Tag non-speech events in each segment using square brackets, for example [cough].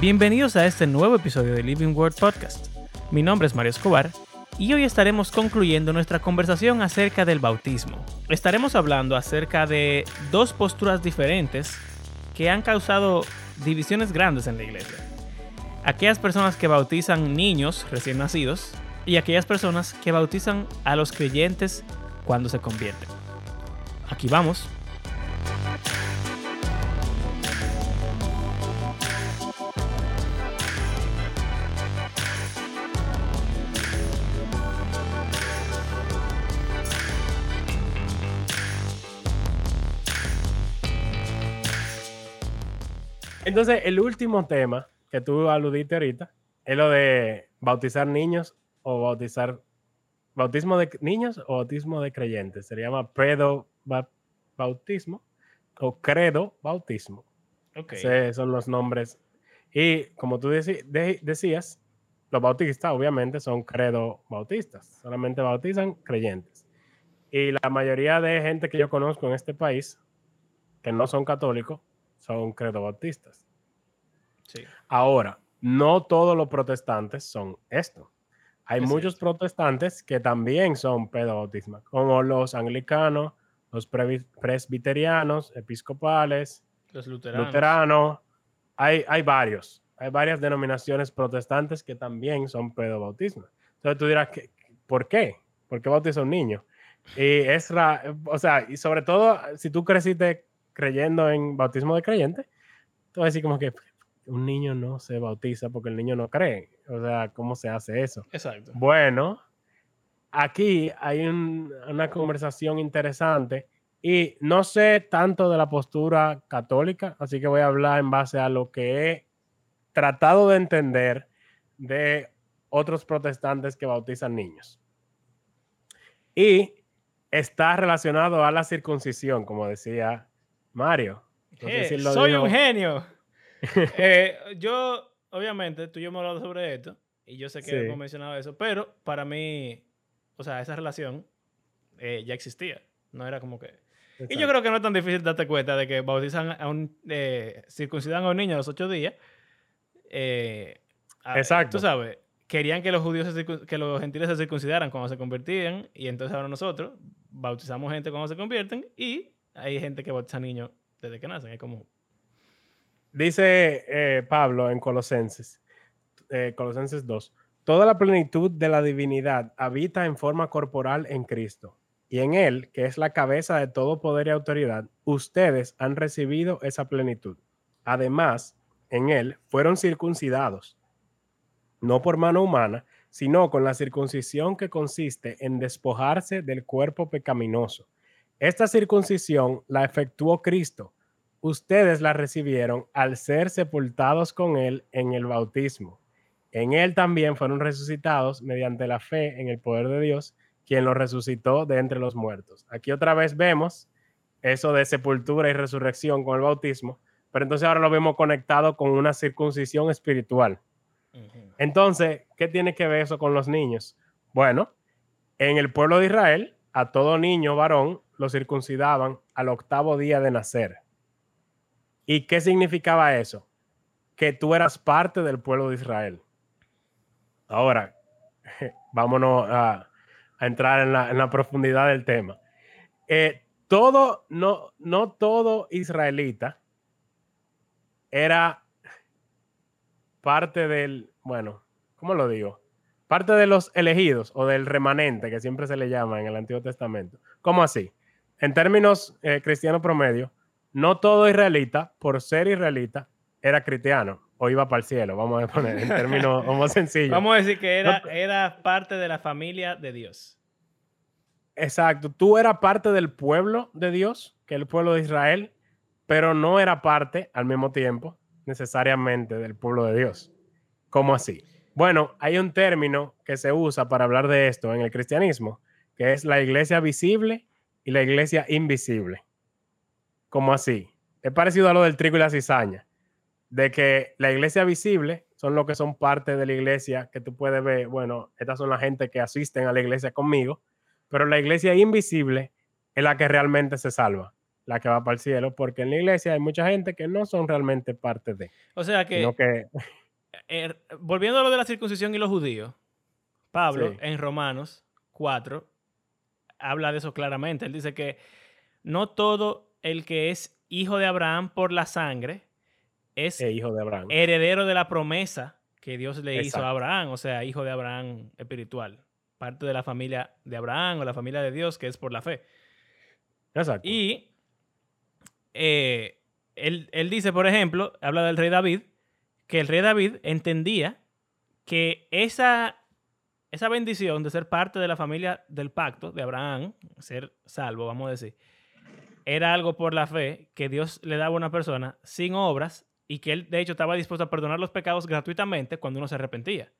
Bienvenidos a este nuevo episodio de Living Word Podcast. Mi nombre es Mario Escobar y hoy estaremos concluyendo nuestra conversación acerca del bautismo. Estaremos hablando acerca de dos posturas diferentes que han causado divisiones grandes en la iglesia. Aquellas personas que bautizan niños recién nacidos y aquellas personas que bautizan a los creyentes cuando se convierten. Aquí vamos. Entonces, el último tema que tú aludiste ahorita es lo de bautizar niños o bautizar bautismo de niños o bautismo de creyentes. Se llama predo bautismo o credo bautismo. Okay. Esos son los nombres. Y como tú decías, los bautistas obviamente son credo bautistas, solamente bautizan creyentes. Y la mayoría de gente que yo conozco en este país, que no son católicos, son credo bautistas. Sí. Ahora, no todos los protestantes son esto. Hay muchos protestantes que también son pedobautistas, como los anglicanos, los presbiterianos, episcopales, los luteranos. luteranos. Hay, hay varios. Hay varias denominaciones protestantes que también son pedobautismo. Entonces tú dirás, ¿por qué? ¿Por qué bautiza un niño? Y es, o sea, y sobre todo si tú creciste creyendo en bautismo de creyente, tú vas a decir como que un niño no se bautiza porque el niño no cree. O sea, ¿cómo se hace eso? Exacto. Bueno, aquí hay una conversación interesante y no sé tanto de la postura católica, así que voy a hablar en base a lo que he tratado de entender de otros protestantes que bautizan niños. Y está relacionado a la circuncisión, como decía Mario. soy un genio. [laughs] Eh, yo, obviamente, tú y yo hemos hablado sobre esto y yo sé que hemos mencionado eso, pero para mí, o sea, esa relación eh, ya existía. No era como que... Y yo creo que no es tan difícil darte cuenta de que bautizan a un... Eh, circuncidan a un niño a los ocho días. Exacto. Tú sabes, querían que los judíos, que los gentiles se circuncidaran cuando se convertían y entonces ahora nosotros bautizamos gente cuando se convierten y hay gente que bautiza niños desde que nacen. Es como Dice eh, Pablo en Colosenses, eh, Colosenses 2, toda la plenitud de la divinidad habita en forma corporal en Cristo. Y en Él, que es la cabeza de todo poder y autoridad, ustedes han recibido esa plenitud. Además, en Él fueron circuncidados, no por mano humana, sino con la circuncisión que consiste en despojarse del cuerpo pecaminoso. Esta circuncisión la efectuó Cristo ustedes la recibieron al ser sepultados con Él en el bautismo. En Él también fueron resucitados mediante la fe en el poder de Dios, quien los resucitó de entre los muertos. Aquí otra vez vemos eso de sepultura y resurrección con el bautismo, pero entonces ahora lo vemos conectado con una circuncisión espiritual. Entonces, ¿qué tiene que ver eso con los niños? Bueno, en el pueblo de Israel, a todo niño varón lo circuncidaban al octavo día de nacer. ¿Y qué significaba eso? Que tú eras parte del pueblo de Israel. Ahora, [laughs] vámonos a, entrar en la, profundidad del tema. Eh, todo, no, no todo israelita era parte del, bueno, ¿cómo lo digo? Parte de los elegidos o del remanente, que siempre se le llama en el Antiguo Testamento. ¿Cómo así? En términos eh, cristiano promedio, no todo israelita, por ser israelita, era cristiano o iba para el cielo, vamos a poner en términos [laughs] más sencillos. Vamos a decir que era, era parte de la familia de Dios. Exacto, tú eras parte del pueblo de Dios, que es el pueblo de Israel, pero no era parte al mismo tiempo necesariamente del pueblo de Dios. ¿Cómo así? Bueno, hay un término que se usa para hablar de esto en el cristianismo, que es la iglesia visible y la iglesia invisible como así. Es parecido a lo del trigo y la cizaña, de que la iglesia visible son los que son parte de la iglesia que tú puedes ver, bueno, estas son la gente que asisten a la iglesia conmigo, pero la iglesia invisible es la que realmente se salva. la que va para el cielo, porque en la iglesia hay mucha gente que no son realmente parte de. O sea que, que [laughs] eh, volviendo a lo de la circuncisión y los judíos, Pablo Sí. en Romanos 4 habla de eso claramente. Él dice que no todo el que es hijo de Abraham por la sangre es es hijo de Abraham. heredero de la promesa que Dios le hizo a Abraham, o sea, hijo de Abraham espiritual, parte de la familia de Abraham o la familia de Dios que es por la fe. Exacto. Y eh, él, él dice, por ejemplo, habla del rey David, que el rey David entendía que esa, esa bendición de ser parte de la familia del pacto de Abraham, ser salvo, vamos a decir, era algo por la fe que Dios le daba a una persona sin obras y que él, de hecho, estaba dispuesto a perdonar los pecados gratuitamente cuando uno se arrepentía.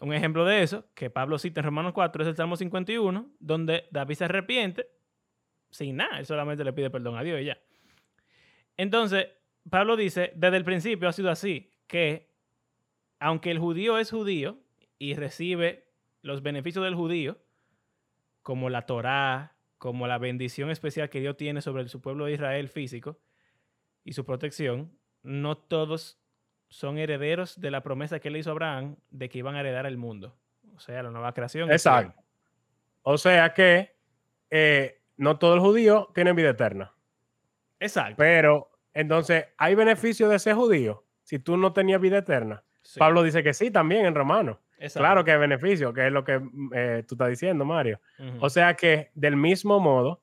Un ejemplo de eso, que Pablo cita en Romanos 4, es el Salmo 51, donde David se arrepiente sin nada, él solamente le pide perdón a Dios y ya. Entonces, Pablo dice, desde el principio ha sido así, que aunque el judío es judío y recibe los beneficios del judío, como la Torá, como la bendición especial que Dios tiene sobre su pueblo de Israel físico y su protección, no todos son herederos de la promesa que le hizo Abraham de que iban a heredar el mundo, o sea, la nueva creación. Exacto. O sea que eh, no todo el judío tiene vida eterna. Exacto. Pero entonces, ¿hay beneficio de ser judío si tú no tenías vida eterna? Sí, Pablo dice que sí, también en Romano. Exacto. Claro que beneficio, que es lo que mm, eh, tú estás diciendo, Mario. O sea que del mismo modo,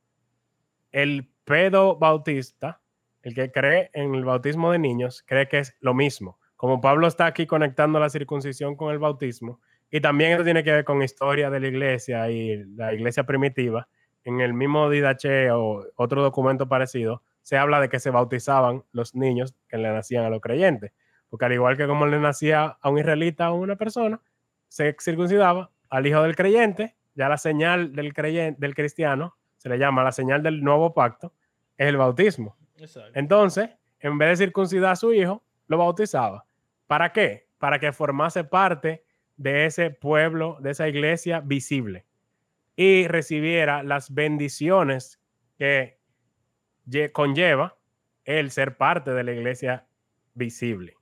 el pedo bautista, el que cree en el bautismo de niños, cree que es lo mismo. Como Pablo está aquí conectando la circuncisión con el bautismo, y también eso tiene que ver con historia de la iglesia y la iglesia primitiva, en el mismo Didache o otro documento parecido, se habla de que se bautizaban los niños que le nacían a los creyentes. Porque al igual que como le nacía a un israelita a una persona, se circuncidaba al hijo del creyente, ya la señal del, creyente, del cristiano, se le llama la señal del nuevo pacto, es el bautismo. Exacto. Entonces, en vez de circuncidar a su hijo, lo bautizaba. ¿Para qué? Para que formase parte de ese pueblo, de esa iglesia visible y recibiera las bendiciones que lle- conlleva el ser parte de la iglesia visible,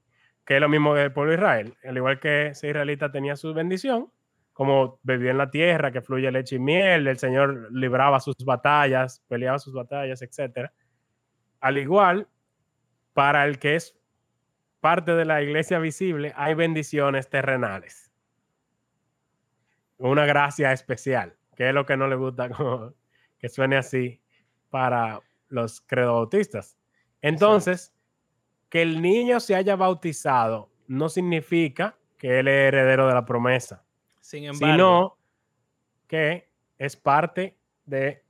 que es lo mismo que el pueblo de Israel. Al igual que ese israelita tenía su bendición, como vivió en la tierra, que fluye leche y miel, el Señor libraba sus batallas, peleaba sus batallas, etcétera al igual, para el que es parte de la iglesia visible, hay bendiciones terrenales. Una gracia especial, que es lo que no le gusta [laughs] como que suene así para los credobautistas. Entonces, que el niño se haya bautizado no significa que él es heredero de la promesa, Sin embargo, sino que es parte de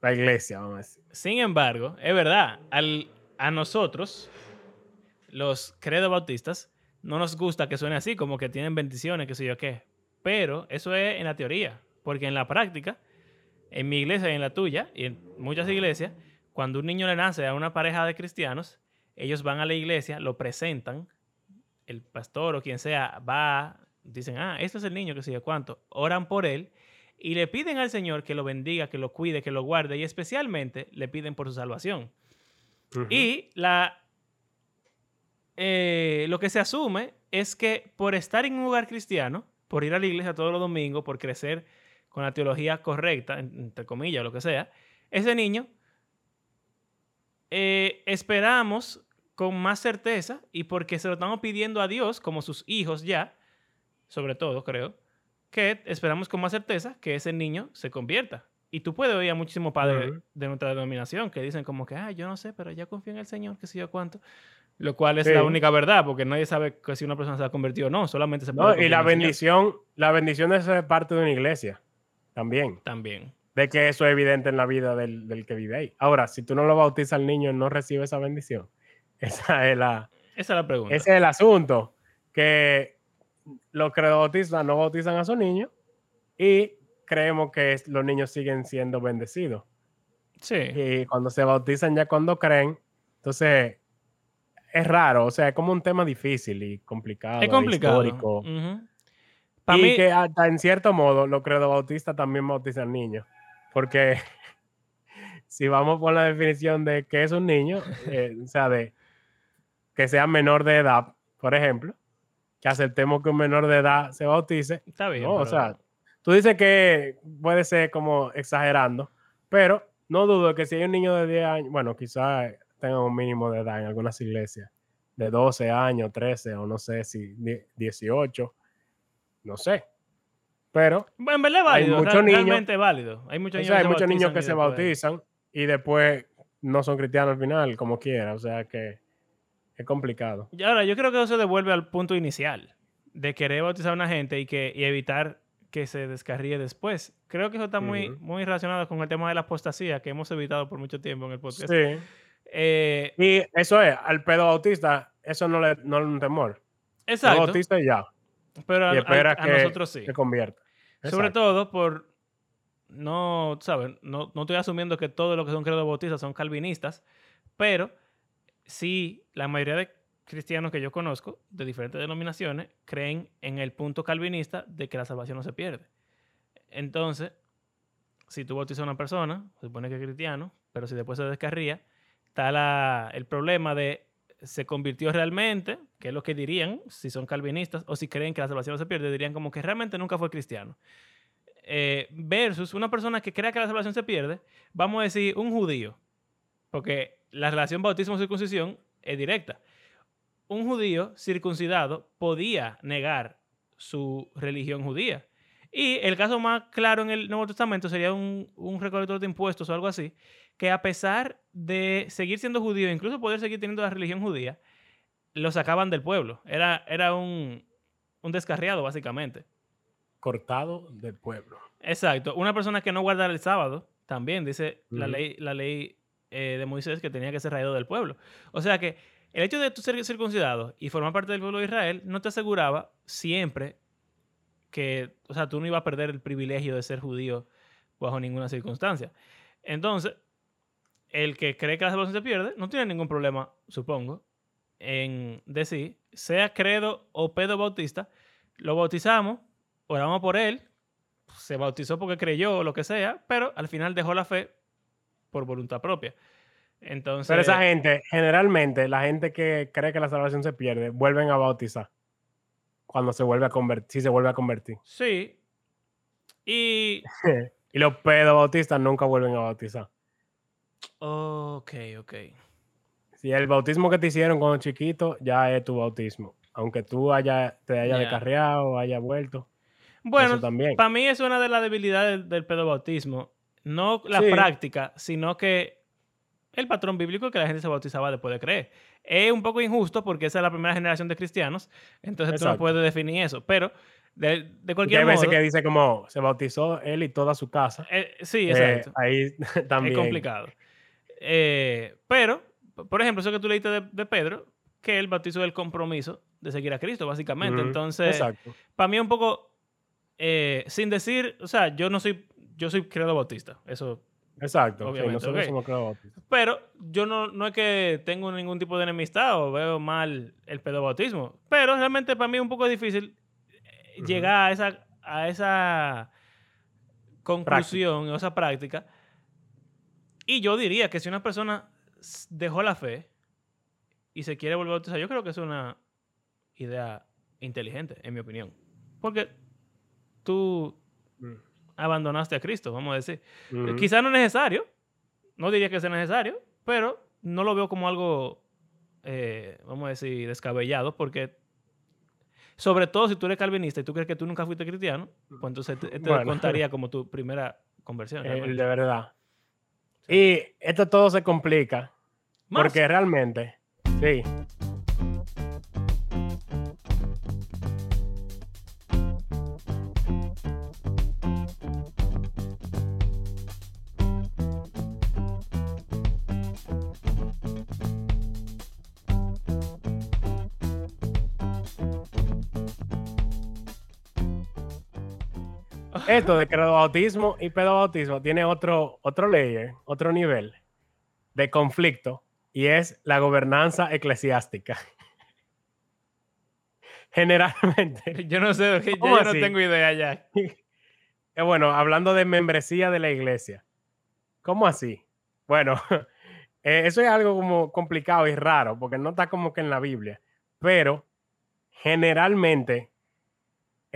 la iglesia, vamos a decir. sin embargo, es verdad, al, a nosotros, los credo bautistas, no nos gusta que suene así, como que tienen bendiciones, que sé yo qué. Pero eso es en la teoría, porque en la práctica, en mi iglesia y en la tuya, y en muchas iglesias, cuando un niño le nace a una pareja de cristianos, ellos van a la iglesia, lo presentan, el pastor o quien sea va, dicen, ah, este es el niño, que yo cuánto, oran por él y le piden al Señor que lo bendiga, que lo cuide, que lo guarde y especialmente le piden por su salvación. Y la, eh, lo que se asume es que por estar en un lugar cristiano, por ir a la iglesia todos los domingos, por crecer con la teología correcta, en- entre comillas, o lo que sea, ese niño eh, esperamos con más certeza y porque se lo estamos pidiendo a Dios como sus hijos ya, sobre todo creo, que esperamos con más certeza que ese niño se convierta. Y tú puedes oír a muchísimos padres de nuestra denominación que dicen como que, ah, yo no sé, pero ya confío en el Señor, que sé yo cuánto. Lo cual es Sí. la única verdad, porque nadie sabe que si una persona se ha convertido o no, solamente se puede No, y la bendición, la bendición de ser parte de una iglesia también, También. De que eso es evidente en la vida del, del que vive ahí. Ahora, si tú no lo bautizas al niño, no recibe esa bendición. [laughs] Esa es la, Esa es la pregunta. ese es el asunto, que los que bautizan no bautizan a sus niños y creemos que los niños siguen siendo bendecidos. Sí. Y cuando se bautizan ya cuando creen, entonces es raro, o sea, es como un tema difícil y complicado. es complicado. histórico. Pa' y mí- que hasta en cierto modo los credobautistas también bautizan niños. Porque [laughs] si vamos por la definición de que es un niño, eh, o sea, de que sea menor de edad, por ejemplo, que aceptemos que un menor de edad se bautice. Está bien. No, o sea, tú dices que puede ser como exagerando, pero no dudo que si hay un niño de 10 años, bueno, quizás tenga un mínimo de edad en algunas iglesias, de 12 años, 13 o no sé si die- 18, no sé. Pero en verdad es Hay válido. muchos real- niños- realmente es válido. Hay muchos o niños, sea, hay que muchos niños que se bautizan y después no son cristianos al final, como quiera. O sea que es complicado. Y ahora, yo creo que eso se devuelve al punto inicial de querer bautizar a una gente y, que, y evitar que se descarríe después. Creo que eso está muy, muy relacionado con el tema de la apostasía que hemos evitado por mucho tiempo en el podcast. Sí. Eh, Y eso es, al pedo bautista, eso no le no da un temor. Se exacto. bautista y ya. Pero a, y espera a- a que nosotros sí. se convierta. Sobre todo por no, ¿sabes? No, no estoy asumiendo que todos los que son credos bautistas son calvinistas, pero sí la mayoría de cristianos que yo conozco de diferentes denominaciones creen en el punto calvinista de que la salvación no se pierde. Entonces, si tú bautizas a una persona, se supone que es cristiano, pero si después se descarría, está la- el problema de se convirtió realmente, que es lo que dirían si son calvinistas o si creen que la salvación no se pierde, dirían como que realmente nunca fue cristiano. Eh, versus una persona que crea que la salvación se pierde, vamos a decir un judío, porque la relación bautismo-circuncisión es directa. Un judío circuncidado podía negar su religión judía. Y el caso más claro en el Nuevo Testamento sería un, un recolector de impuestos o algo así, que a pesar de seguir siendo judío, incluso poder seguir teniendo la religión judía, lo sacaban del pueblo. Era, era un, un descarriado, básicamente. Cortado del pueblo. Exacto. Una persona que no guardara el sábado, también dice la ley, la ley eh, de Moisés que tenía que ser raído del pueblo. O sea que el hecho de tú ser circuncidado y formar parte del pueblo de Israel no te aseguraba siempre que, o sea, tú no ibas a perder el privilegio de ser judío bajo ninguna circunstancia. Entonces, el que cree que la salvación se pierde no tiene ningún problema, supongo, en decir, sea credo o pedo bautista, lo bautizamos, oramos por él, se bautizó porque creyó o lo que sea, pero al final dejó la fe por voluntad propia. Entonces, Pero esa gente, generalmente, la gente que cree que la salvación se pierde, vuelven a bautizar. Cuando se vuelve a convertir, si se vuelve a convertir. sí. Y [laughs] y los pedo bautistas nunca vuelven a bautizar. ok, ok. Si el bautismo que te hicieron cuando chiquito, ya es tu bautismo. Aunque tú haya, te hayas Ya. descarriado, haya vuelto. Bueno, para mí es una de las debilidades del, del pedobautismo. No la Sí. práctica, sino que el patrón bíblico es que la gente se bautizaba después de creer. Es un poco injusto porque esa es la primera generación de cristianos, entonces tú no puedes definir eso. Pero de, de cualquier hay veces modo, que dice como se bautizó él y toda su casa. eh, sí, Eh, exacto. ahí [laughs] también. Es complicado. Eh, pero, por ejemplo, eso que tú leíste de, de Pedro, que él bautizó el compromiso de seguir a Cristo, básicamente. Ujú, Entonces, para mí un poco, eh, sin decir, o sea, yo no soy, yo soy credo bautista, eso, Exacto. sí, obviamente, nosotros ok. somos pero yo no, no es que tengo ningún tipo de enemistad o veo mal el pedobautismo, pero realmente para mí es un poco difícil eh, llegar a esa, a esa conclusión o esa práctica. Y yo diría que si una persona dejó la fe y se quiere volver a bautizar, yo creo que es una idea inteligente, en mi opinión. Porque tú Mm. abandonaste a Cristo, vamos a decir. Ujú. Quizá no es necesario, no diría que sea necesario, pero no lo veo como algo, eh, vamos a decir, descabellado, porque sobre todo si tú eres calvinista y tú crees que tú nunca fuiste cristiano, pues entonces te, te Bueno. contaría como tu primera conversión. Realmente. de verdad. Y esto todo se complica Más. porque realmente, sí. Esto de bautismo y pedobautismo tiene otro, otro layer, otro nivel de conflicto y es la gobernanza eclesiástica. [laughs] Generalmente, [laughs] Yo no sé, yo, ¿Cómo yo no tengo idea ya. [laughs] eh, bueno, hablando de membresía de la iglesia, ¿cómo así? Bueno, eh, eso es algo como complicado y raro, porque no está como que en la Biblia, pero generalmente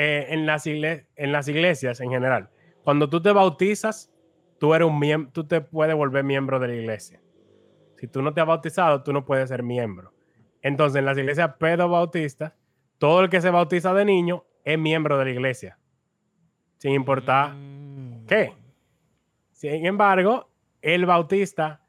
eh, en, las en las iglesias en general, cuando tú te bautizas, tú eres un miembro, tú te puedes volver miembro de la iglesia. Si tú no te has bautizado, tú no puedes ser miembro. Entonces, en las iglesias pedobautistas, todo el que se bautiza de niño es miembro de la iglesia, sin importar mm. qué. Sin embargo, el bautista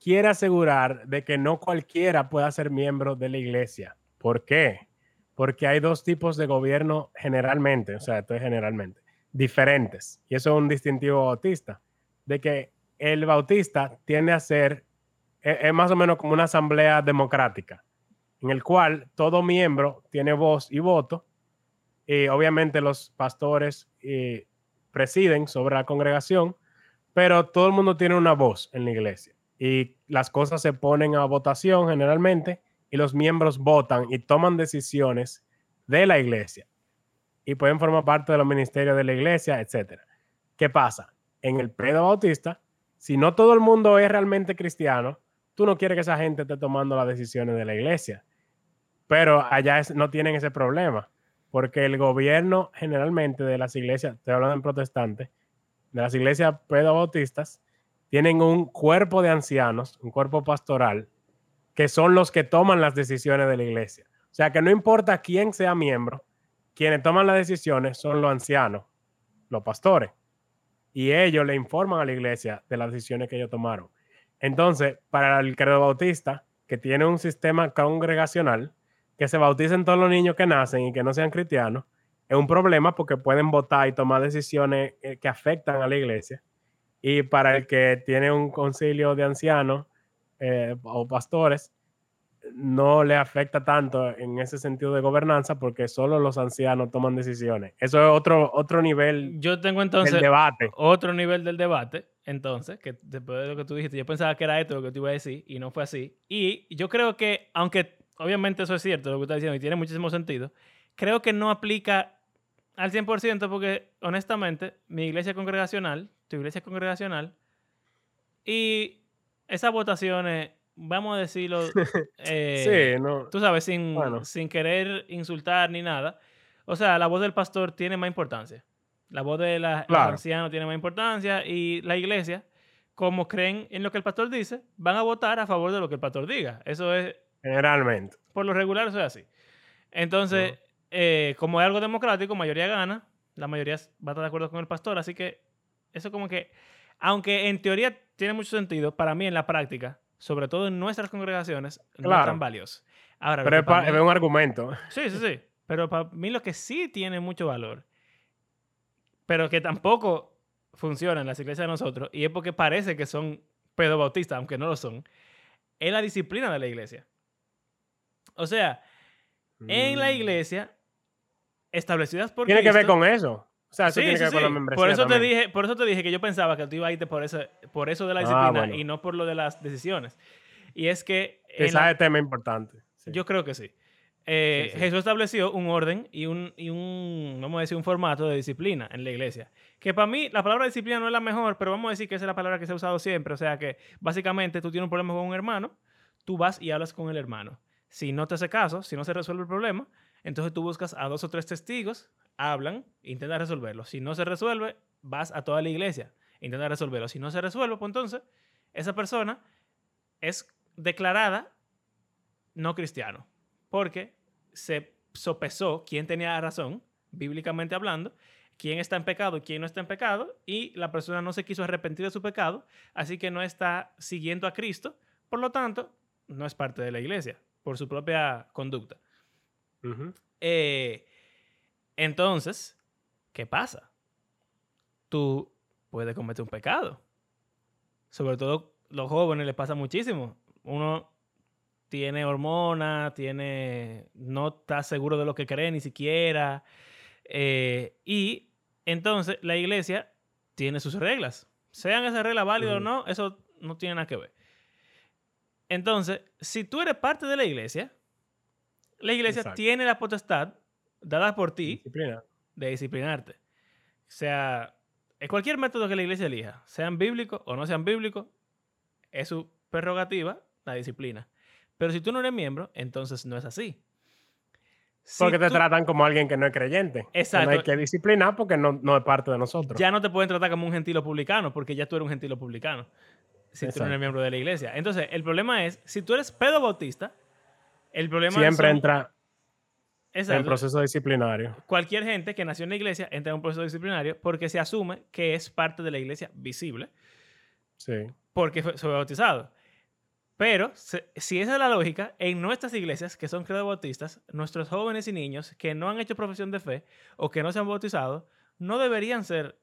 quiere asegurar de que no cualquiera pueda ser miembro de la iglesia. ¿Por qué? Porque hay dos tipos de gobierno generalmente, o sea, esto es generalmente, diferentes. Y eso es un distintivo bautista, de que el bautista tiende a ser, es, es más o menos como una asamblea democrática, en el cual todo miembro tiene voz y voto, y obviamente los pastores eh, presiden sobre la congregación, pero todo el mundo tiene una voz en la iglesia y las cosas se ponen a votación generalmente y los miembros votan y toman decisiones de la iglesia y pueden formar parte de los ministerios de la iglesia, etc. ¿Qué pasa? En el pedo bautista, si no todo el mundo es realmente cristiano, tú no quieres que esa gente esté tomando las decisiones de la iglesia. Pero allá no tienen ese problema, porque el gobierno generalmente de las iglesias, estoy hablando en protestantes, de las iglesias pedobautistas tienen un cuerpo de ancianos, un cuerpo pastoral, que son los que toman las decisiones de la iglesia. O sea que no importa quién sea miembro, quienes toman las decisiones son los ancianos, los pastores. Y ellos le informan a la iglesia de las decisiones que ellos tomaron. Entonces, para el credo bautista, que tiene un sistema congregacional, que se bauticen todos los niños que nacen y que no sean cristianos, es un problema porque pueden votar y tomar decisiones eh, que afectan a la iglesia. Y para el que tiene un concilio de ancianos eh, o pastores, no le afecta tanto en ese sentido de gobernanza porque solo los ancianos toman decisiones. Eso es otro, otro nivel yo tengo entonces del debate. Otro nivel del debate, entonces, que después de lo que tú dijiste, yo pensaba que era esto lo que te iba a decir y no fue así. Y yo creo que, aunque obviamente eso es cierto, lo que estás diciendo, y tiene muchísimo sentido, creo que no aplica al 100% porque, honestamente, mi iglesia congregacional, tu iglesia congregacional, y esas votaciones, vamos a decirlo, [laughs] eh, tú sabes, sin, sin querer insultar ni nada, o sea, la voz del pastor tiene más importancia. La voz de la, anciano tiene más importancia y la iglesia, como creen en lo que el pastor dice, van a votar a favor de lo que el pastor diga. Eso es... Generalmente. Por lo regular eso es así. Entonces, eh, como es algo democrático, mayoría gana, la mayoría va a estar de acuerdo con el pastor, así que eso como que, aunque en teoría tiene mucho sentido, para mí en la práctica, sobre todo en nuestras congregaciones, no es tan valioso. Ahora, pero es, un argumento. [laughs] Sí, sí, sí. Pero para mí lo que sí tiene mucho valor, pero que tampoco funciona en las iglesias de nosotros, y es porque parece que son pedobautistas, aunque no lo son, es la disciplina de la iglesia. O sea, en la mm. iglesia establecidas por Tiene que ver con eso. O sea, eso tiene que ver con la membresía por eso te dije, Por eso te dije que yo pensaba que tú ibas a irte por eso, por eso de la ah, disciplina y no por lo de las decisiones. Y es que... Ese es tema importante. Yo creo que sí. Eh, Jesús estableció un orden y un, y un, vamos a decir, un formato de disciplina en la iglesia. Que para mí la palabra disciplina no es la mejor, pero vamos a decir que esa es la palabra que se ha usado siempre. O sea que básicamente tú tienes un problema con un hermano, tú vas y hablas con el hermano. Si no te hace caso, si no se resuelve el problema, entonces tú buscas a dos o tres testigos, hablan, intentas resolverlo. Si no se resuelve, vas a toda la iglesia, intentas resolverlo. Si no se resuelve, pues entonces esa persona es declarada no cristiano, porque se sopesó quién tenía razón, bíblicamente hablando, quién está en pecado y quién no está en pecado, y la persona no se quiso arrepentir de su pecado, así que no está siguiendo a Cristo, por lo tanto, no es parte de la iglesia, por su propia conducta. Eh, entonces, ¿qué pasa? Tú puedes cometer un pecado. Sobre todo los jóvenes les pasa muchísimo. Uno tiene hormonas, tiene, no está seguro de lo que cree ni siquiera. Eh, y entonces la iglesia tiene sus reglas. Sean esas reglas válidas o no, eso no tiene nada que ver. Entonces, si tú eres parte de la iglesia, la iglesia tiene la potestad dada por ti de disciplinarte. O sea, en cualquier método que la iglesia elija, sean bíblicos o no sean bíblicos, es su prerrogativa la disciplina. Pero si tú no eres miembro, entonces no es así. Si Porque te tú- tratan como alguien que no es creyente. que No hay Exacto. que disciplinar porque no, no es parte de nosotros. ya no te pueden tratar como un gentilo publicano, porque ya tú eres un gentilo publicano. Si tú no Exacto. eres miembro de la iglesia. Entonces, el problema es, si tú eres pedo bautista, el problema Siempre son- entra en Exacto. proceso disciplinario. cualquier gente que nació en la iglesia entra en un proceso disciplinario porque se asume que es parte de la iglesia visible Sí. porque fue, fue bautizado. Pero se- si esa es la lógica, en nuestras iglesias, que son credo bautistas, nuestros jóvenes y niños que no han hecho profesión de fe o que no se han bautizado, no deberían ser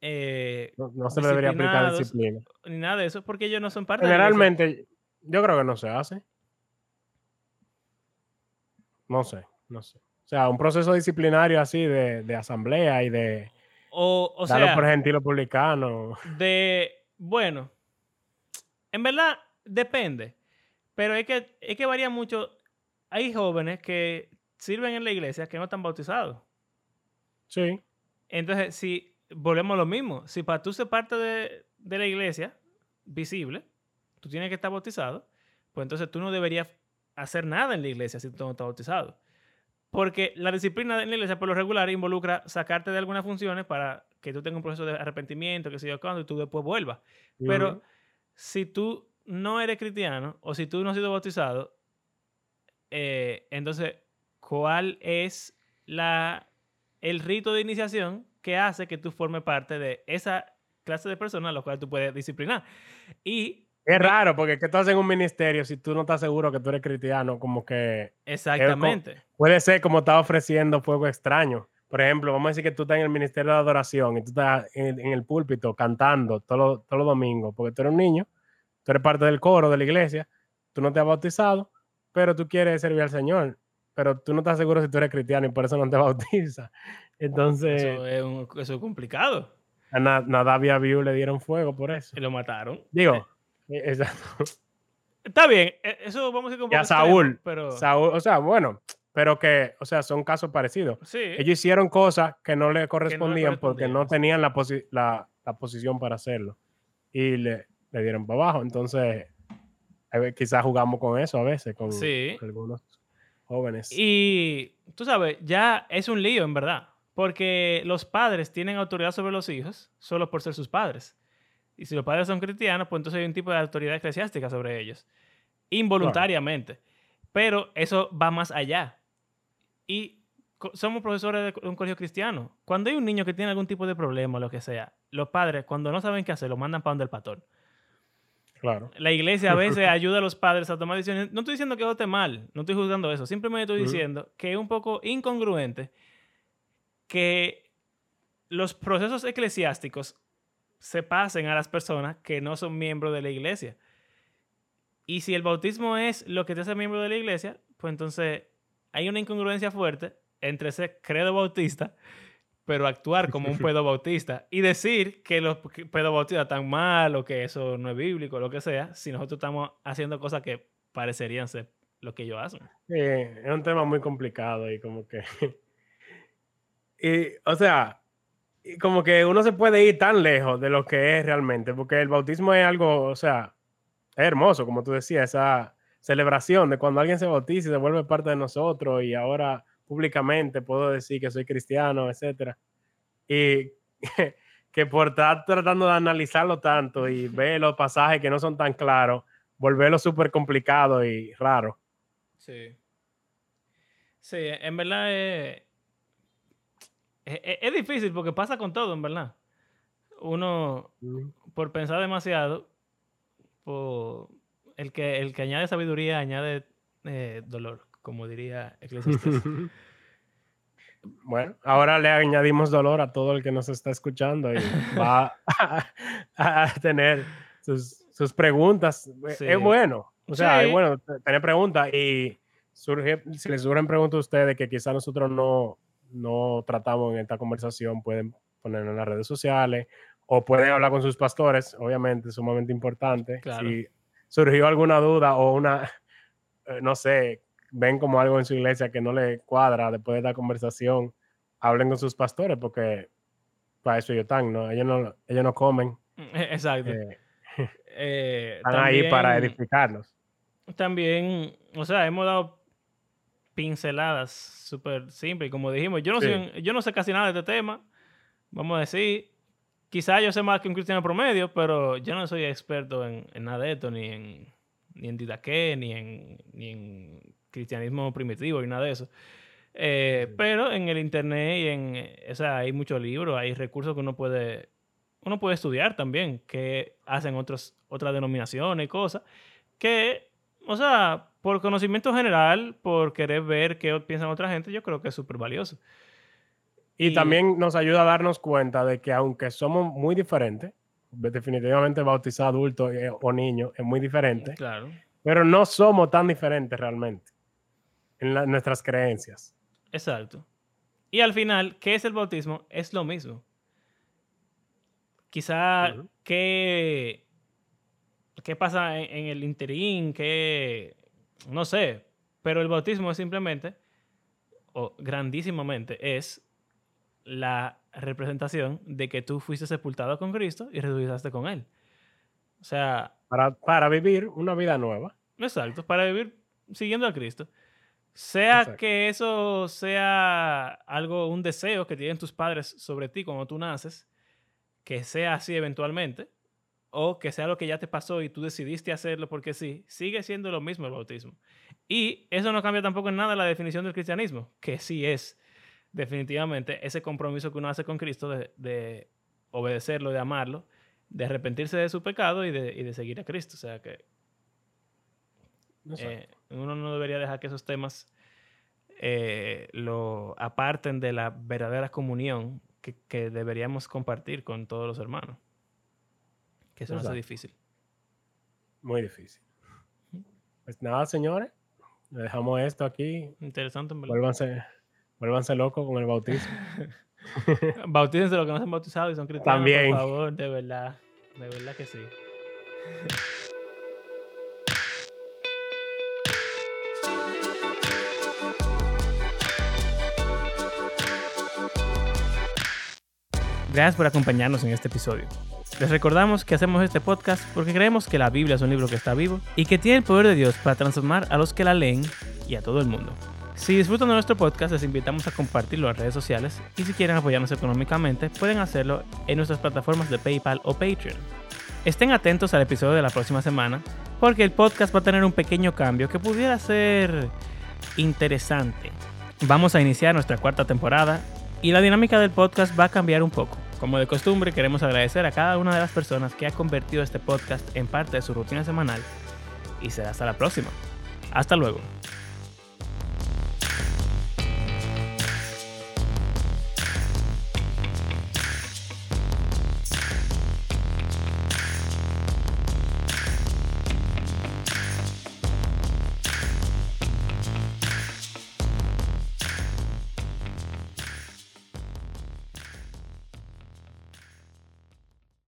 eh, No, no se le debería aplicar disciplina. ni nada de eso porque ellos no son parte de la iglesia. Generalmente, yo creo que no se hace. No sé, no sé. O sea, un proceso disciplinario así de, de asamblea y de O, o darlo sea, por gentilo publicano. de, bueno, en verdad depende, pero es que, es que varía mucho. Hay jóvenes que sirven en la iglesia que no están bautizados. Sí, Entonces, si volvemos a lo mismo, si para tú ser parte de, de la iglesia visible, tú tienes que estar bautizado, pues entonces tú no deberías hacer nada en la iglesia si tú no estás bautizado. Porque la disciplina en la iglesia por lo regular involucra sacarte de algunas funciones para que tú tengas un proceso de arrepentimiento, que sé yo cuándo, y tú después vuelvas. Pero si tú no eres cristiano o si tú no has sido bautizado, eh, entonces, ¿cuál es la, el rito de iniciación que hace que tú formes parte de esa clase de personas a las cuales tú puedes disciplinar? Y es raro porque que tú haces en un ministerio si tú no estás seguro que tú eres cristiano, como que exactamente. puede ser como estás ofreciendo fuego extraño. Por ejemplo, vamos a decir que tú estás en el ministerio de adoración y tú estás en, en el púlpito cantando todos los todos los domingos, porque tú eres un niño, tú eres parte del coro de la iglesia, tú no te has bautizado, pero tú quieres servir al Señor, pero tú no estás seguro si tú eres cristiano y por eso no te [laughs] bautizas. Entonces, Eso es, un- eso es complicado. a Na- Nadab y Abiú le dieron fuego por eso. Y lo mataron. Digo, eh, exacto. está bien, eh, eso vamos a ir con un Y a poco extremo, Saúl, pero Saúl, o sea, bueno, pero que, o sea, son casos parecidos. sí, Ellos hicieron cosas que no le correspondían porque no correspondían. tenían la, posi- la, la posición para hacerlo. Y le, le dieron para abajo. Entonces, quizás jugamos con eso a veces, con Sí. algunos jóvenes. Y tú sabes, ya es un lío en verdad, porque los padres tienen autoridad sobre los hijos solo por ser sus padres. Y si los padres son cristianos, pues entonces hay un tipo de autoridad eclesiástica sobre ellos, involuntariamente. Pero eso va más allá. Y somos profesores de un colegio cristiano. Cuando hay un niño que tiene algún tipo de problema o lo que sea, los padres, cuando no saben qué hacer, lo mandan para donde el pastor. Claro. La iglesia a veces [laughs] ayuda a los padres a tomar decisiones. No estoy diciendo que esté mal, no estoy juzgando eso. Simplemente estoy diciendo que es un poco incongruente que los procesos eclesiásticos se pasen a las personas que no son miembros de la iglesia. Y si el bautismo es lo que te hace miembro de la iglesia, pues entonces hay una incongruencia fuerte entre ser credo bautista, pero actuar como un [laughs] pedo bautista y decir que los pedo bautistas están mal o que eso no es bíblico, lo que sea, si nosotros estamos haciendo cosas que parecerían ser lo que ellos hacen. Sí, es un tema muy complicado y como que... [laughs] y, o sea, como que uno se puede ir tan lejos de lo que es realmente, porque el bautismo es algo, o sea, es hermoso, como tú decías, esa celebración de cuando alguien se bautiza y se vuelve parte de nosotros y ahora públicamente puedo decir que soy cristiano, etcétera. Y [laughs] que por estar tratando de analizarlo tanto y ver los pasajes que no son tan claros, volverlo súper complicado y raro. Sí. Sí, en verdad es, es, es- es difícil porque pasa con todo, en verdad. Uno, por pensar demasiado, por el que, el que añade sabiduría añade eh, dolor, como diría Eclesiastes. [laughs] Bueno, ahora le añadimos dolor a todo el que nos está escuchando y [laughs] va a, a tener sus, sus preguntas. E- Sí. Es bueno, o sea, Sí. es bueno te- tener preguntas y surge, si les surgen preguntas a ustedes que quizás nosotros no, no tratamos en esta conversación, pueden ponerlo en las redes sociales o pueden hablar con sus pastores, obviamente, sumamente importante. Claro. Si surgió alguna duda o una, eh, no sé, ven como algo en su iglesia que no le cuadra después de esta conversación, hablen con sus pastores porque para eso ellos están, ¿no? Ellos no, ellos no comen. Exacto. eh, Eh, [laughs] Están ahí para edificarnos. También, o sea, hemos dado pinceladas súper simples. Como dijimos, yo no, Sí. soy- yo no sé casi nada de este tema. Vamos a decir, quizás yo sé más que un cristiano promedio, pero yo no soy experto en, en nada de esto, ni en, ni en Didaqué, ni en, ni en cristianismo primitivo, ni nada de eso. Eh, Sí. Pero en el internet y en, o sea, hay muchos libros, hay recursos que uno puede, uno puede estudiar también, que hacen otros, otras denominaciones y cosas, que, o sea, por conocimiento general, por querer ver qué piensan otra gente, yo creo que es súper valioso. Y, Y- también nos ayuda a darnos cuenta de que aunque somos muy diferentes, definitivamente bautizado adulto eh, o niño es muy diferente, Claro, pero no somos tan diferentes realmente en la- nuestras creencias. exacto. Y al final, ¿qué es el bautismo? Es lo mismo. Quizá. ¿qué, qué pasa en, en el interín? ¿Qué, no sé, pero el bautismo es simplemente, o grandísimamente, es la representación de que tú fuiste sepultado con Cristo y resucitaste con Él. O sea, Para, para vivir una vida nueva. exacto, para vivir siguiendo a Cristo. Sea Exacto. que eso sea algo, un deseo que tienen tus padres sobre ti cuando tú naces, que sea así eventualmente, o que sea lo que ya te pasó y tú decidiste hacerlo porque sí, sigue siendo lo mismo el bautismo. Y eso no cambia tampoco en nada la definición del cristianismo, que sí es definitivamente ese compromiso que uno hace con Cristo de, de obedecerlo, de amarlo, de arrepentirse de su pecado y de, y de seguir a Cristo. O sea que eh, uno no debería dejar que esos temas eh, lo aparten de la verdadera comunión que, que deberíamos compartir con todos los hermanos. Que eso no Exacto. difícil. Muy difícil. Pues nada, señores. Le dejamos esto aquí. Interesante, en verdad. Vuélvanse, vuélvanse locos con el bautismo. [laughs] Bautícense los que no se han bautizado y son cristianos, También. por favor, de verdad. De verdad que sí. Gracias por acompañarnos en este episodio. Les recordamos que hacemos este podcast porque creemos que la Biblia es un libro que está vivo y que tiene el poder de Dios para transformar a los que la leen y a todo el mundo. Si disfrutan de nuestro podcast, les invitamos a compartirlo en redes sociales y si quieren apoyarnos económicamente, pueden hacerlo en nuestras plataformas de PayPal o Patreon. Estén atentos al episodio de la próxima semana porque el podcast va a tener un pequeño cambio que pudiera ser interesante. Vamos a iniciar nuestra cuarta temporada y la dinámica del podcast va a cambiar un poco. Como de costumbre, queremos agradecer a cada una de las personas que ha convertido este podcast en parte de su rutina semanal y será hasta la próxima. Hasta luego.